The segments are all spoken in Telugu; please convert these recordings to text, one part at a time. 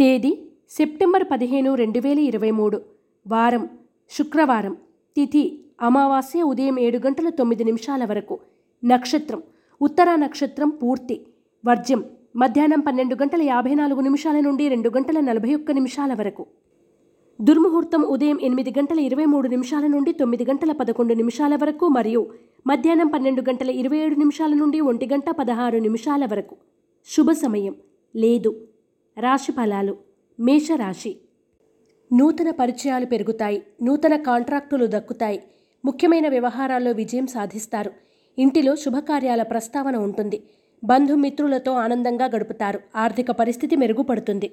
తేదీ సెప్టెంబర్ పదిహేను రెండు వేల ఇరవై మూడు వారం శుక్రవారం తిథి అమావాస్య ఉదయం ఏడు గంటల తొమ్మిది నిమిషాల వరకు. నక్షత్రం ఉత్తరా నక్షత్రం పూర్తి. వర్జ్యం మధ్యాహ్నం పన్నెండు గంటల యాభై నాలుగు నిమిషాల నుండి రెండు గంటల నలభై ఒక్క నిమిషాల వరకు. దుర్ముహూర్తం ఉదయం ఎనిమిది గంటల ఇరవై మూడు నిమిషాల నుండి తొమ్మిది గంటల పదకొండు నిమిషాల వరకు మరియు మధ్యాహ్నం పన్నెండు గంటల ఇరవై ఏడు నిమిషాల నుండి ఒంటి గంట పదహారు నిమిషాల వరకు. శుభ సమయం లేదు. రాశి ఫలాలు మేషరాశి. నూతన పరిచయాలు పెరుగుతాయి. నూతన కాంట్రాక్టులు దక్కుతాయి. ముఖ్యమైన వ్యవహారాల్లో విజయం సాధిస్తారు. ఇంటిలో శుభకార్యాల ప్రస్తావన ఉంటుంది. బంధుమిత్రులతో ఆనందంగా గడుపుతారు. ఆర్థిక పరిస్థితి మెరుగుపడుతుంది.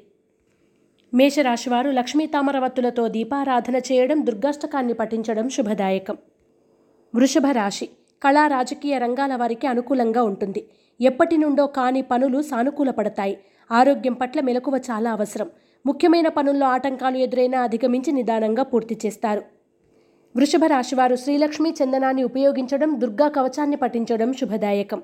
మేషరాశివారు లక్ష్మీ తామరవత్తులతో దీపారాధన చేయడం దుర్గాష్టకాన్ని పఠించడం శుభదాయకం. వృషభ రాశి కళా రాజకీయ రంగాల వారికి అనుకూలంగా ఉంటుంది. ఎప్పటి నుండో కాని పనులు సానుకూలపడతాయి. ఆరోగ్యం పట్ల మెలకువ చాలా అవసరం. ముఖ్యమైన పనుల్లో ఆటంకాలు ఎదురైనా అధిగమించి నిదానంగా పూర్తి చేస్తారు. వృషభ రాశివారు శ్రీలక్ష్మీ చందనాన్ని ఉపయోగించడం దుర్గా కవచాన్ని పఠించడం శుభదాయకం.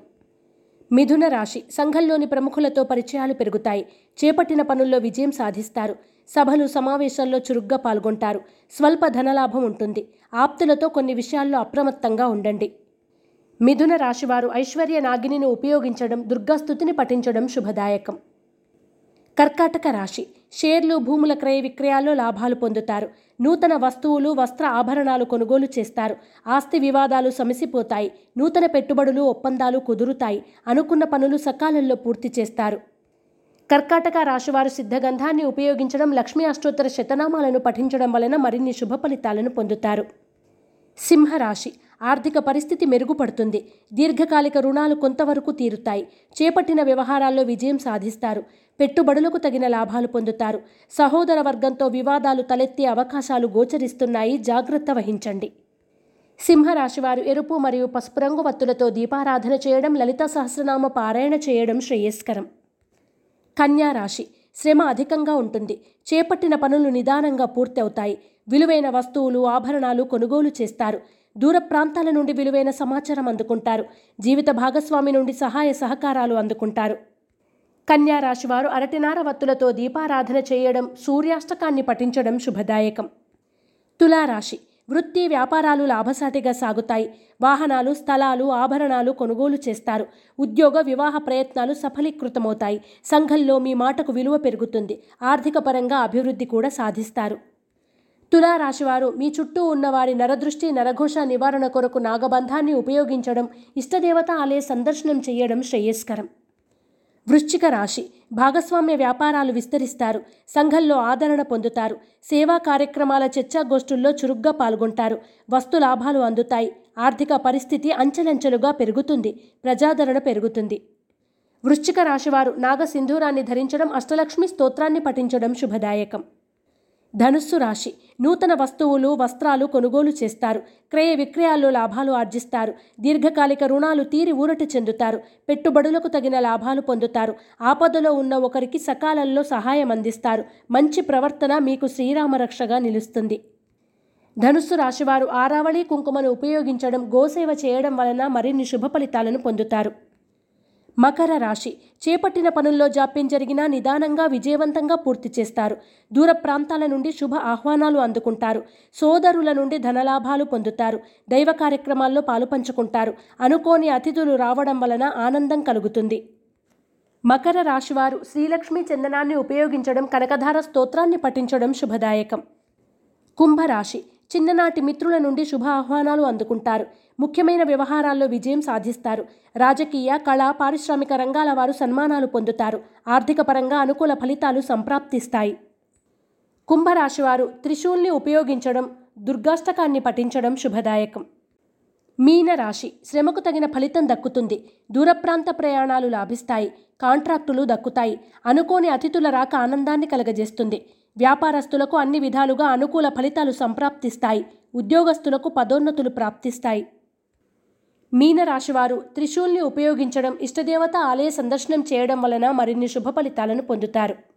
మిథున రాశి సంఘంలోని ప్రముఖులతో పరిచయాలు పెరుగుతాయి. చేపట్టిన పనుల్లో విజయం సాధిస్తారు. సభలు సమావేశాల్లో చురుగ్గా పాల్గొంటారు. స్వల్ప ధనలాభం ఉంటుంది. ఆప్తులతో కొన్ని విషయాల్లో అప్రమత్తంగా ఉండండి. మిథున రాశివారు ఐశ్వర్య నాగిని ఉపయోగించడం దుర్గాస్థుతిని పఠించడం శుభదాయకం. కర్కాటక రాశి. షేర్లు భూముల క్రయ విక్రయాల్లో లాభాలు పొందుతారు. నూతన వస్తువులు వస్త్ర ఆభరణాలు కొనుగోలు చేస్తారు. ఆస్తి వివాదాలు సమసిపోతాయి. నూతన పెట్టుబడులు ఒప్పందాలు కుదురుతాయి. అనుకున్న పనులు సకాలంలో పూర్తి చేస్తారు. కర్కాటక రాశివారు సిద్ధగంధాన్ని ఉపయోగించడం లక్ష్మీ అష్టోత్తర శతనామాలను పఠించడం వలన మరిన్ని శుభ ఫలితాలను పొందుతారు. సింహరాశి. ఆర్థిక పరిస్థితి మెరుగుపడుతుంది. దీర్ఘకాలిక రుణాలు కొంతవరకు తీరుతాయి. చేపట్టిన వ్యవహారాల్లో విజయం సాధిస్తారు. పెట్టుబడులకు తగిన లాభాలు పొందుతారు. సహోదర వర్గంతో వివాదాలు తలెత్తే అవకాశాలు గోచరిస్తున్నాయి. జాగ్రత్త వహించండి. సింహరాశివారు ఎరుపు మరియు పసుపు రంగు వత్తులతో దీపారాధన చేయడం లలిత సహస్రనామ పారాయణ చేయడం శ్రేయస్కరం. కన్యా రాశి శ్రమ అధికంగా ఉంటుంది. చేపట్టిన పనులు నిదానంగా పూర్తవుతాయి. విలువైన వస్తువులు ఆభరణాలు కొనుగోలు చేస్తారు. దూర ప్రాంతాల నుండి విలువైన సమాచారం అందుకుంటారు. జీవిత భాగస్వామి నుండి సహాయ సహకారాలు అందుకుంటారు. కన్యా రాశివారు అరటినార వత్తులతో దీపారాధన చేయడం సూర్యాష్టకాన్ని పఠించడం శుభదాయకం. తులారాశి వృత్తి వ్యాపారాలు లాభసాటిగా సాగుతాయి. వాహనాలు స్థలాలు ఆభరణాలు కొనుగోలు చేస్తారు. ఉద్యోగ వివాహ ప్రయత్నాలు సఫలీకృతమవుతాయి. సంఘంలో మీ మాటకు విలువ పెరుగుతుంది. ఆర్థిక పరంగా అభివృద్ధి కూడా సాధిస్తారు. తులారాశివారు మీ చుట్టూ ఉన్నవారి నరదృష్టి నరఘోష నివారణ కొరకు నాగబంధాన్ని ఉపయోగించడం ఇష్టదేవత ఆలయ సందర్శనం చేయడం శ్రేయస్కరం. వృశ్చిక రాశి భాగస్వామ్య వ్యాపారాలు విస్తరిస్తారు సంఘంలో ఆదరణ పొందుతారు సేవా కార్యక్రమాల చర్చాగోష్ఠుల్లో చురుగ్గా పాల్గొంటారు వస్తు లాభాలు అందుతాయి ఆర్థిక పరిస్థితి అంచెలంచెలుగా పెరుగుతుంది ప్రజాదరణ పెరుగుతుంది. వృశ్చిక రాశివారు నాగసింధూరాన్ని ధరించడం అష్టలక్ష్మి స్తోత్రాన్ని పఠించడం శుభదాయకం. ధనుస్సు రాశి. నూతన వస్తువులు వస్త్రాలు కొనుగోలు చేస్తారు. క్రయ విక్రయాల్లో లాభాలు ఆర్జిస్తారు. దీర్ఘకాలిక రుణాలు తీరి ఊరట చెందుతారు. పెట్టుబడులకు తగిన లాభాలు పొందుతారు. ఆపదలో ఉన్న ఒకరికి సకాలంలో సహాయం అందిస్తారు. మంచి ప్రవర్తన మీకు శ్రీరామరక్షగా నిలుస్తుంది. ధనుస్సు రాశివారు ఆరావళి కుంకుమను ఉపయోగించడం గోసేవ చేయడం వలన మరిన్ని శుభ ఫలితాలను పొందుతారు. మకర రాశి. చేపట్టిన పనుల్లో జాప్యం జరిగినా నిదానంగా విజయవంతంగా పూర్తి చేస్తారు. దూర ప్రాంతాల నుండి శుభ ఆహ్వానాలు అందుకుంటారు. సోదరుల నుండి ధనలాభాలు పొందుతారు. దైవ కార్యక్రమాల్లో పాలుపంచుకుంటారు అనుకోని అతిథులు రావడం వలన ఆనందం కలుగుతుంది. మకర రాశివారు శ్రీలక్ష్మి చందనాన్ని ఉపయోగించడం కనకధార స్తోత్రాన్ని పఠించడం శుభదాయకం. కుంభరాశి. చిన్ననాటి మిత్రుల నుండి శుభ ఆహ్వానాలు అందుకుంటారు. ముఖ్యమైన వ్యవహారాల్లో విజయం సాధిస్తారు. రాజకీయ కళా పారిశ్రామిక రంగాల వారు సన్మానాలు పొందుతారు. ఆర్థిక పరంగా అనుకూల ఫలితాలు సంప్రాప్తిస్తాయి. కుంభరాశివారు త్రిశూల్ని ఉపయోగించడం దుర్గాష్టకాన్ని పఠించడం శుభదాయకం. మీన రాశి శ్రమకు తగిన ఫలితం దక్కుతుంది. దూరప్రాంత ప్రయాణాలు లాభిస్తాయి. కాంట్రాక్టులు దక్కుతాయి. అనుకోని అతిథుల రాక ఆనందాన్ని కలగజేస్తుంది. వ్యాపారస్తులకు అన్ని విధాలుగా అనుకూల ఫలితాలు సంప్రాప్తిస్తాయి. ఉద్యోగస్తులకు పదోన్నతులు ప్రాప్తిస్తాయి. మీనరాశివారు త్రిశూల్ని ఉపయోగించడం ఇష్టదేవత ఆలయ సందర్శనం చేయడం వలన మరిన్ని శుభ ఫలితాలను పొందుతారు.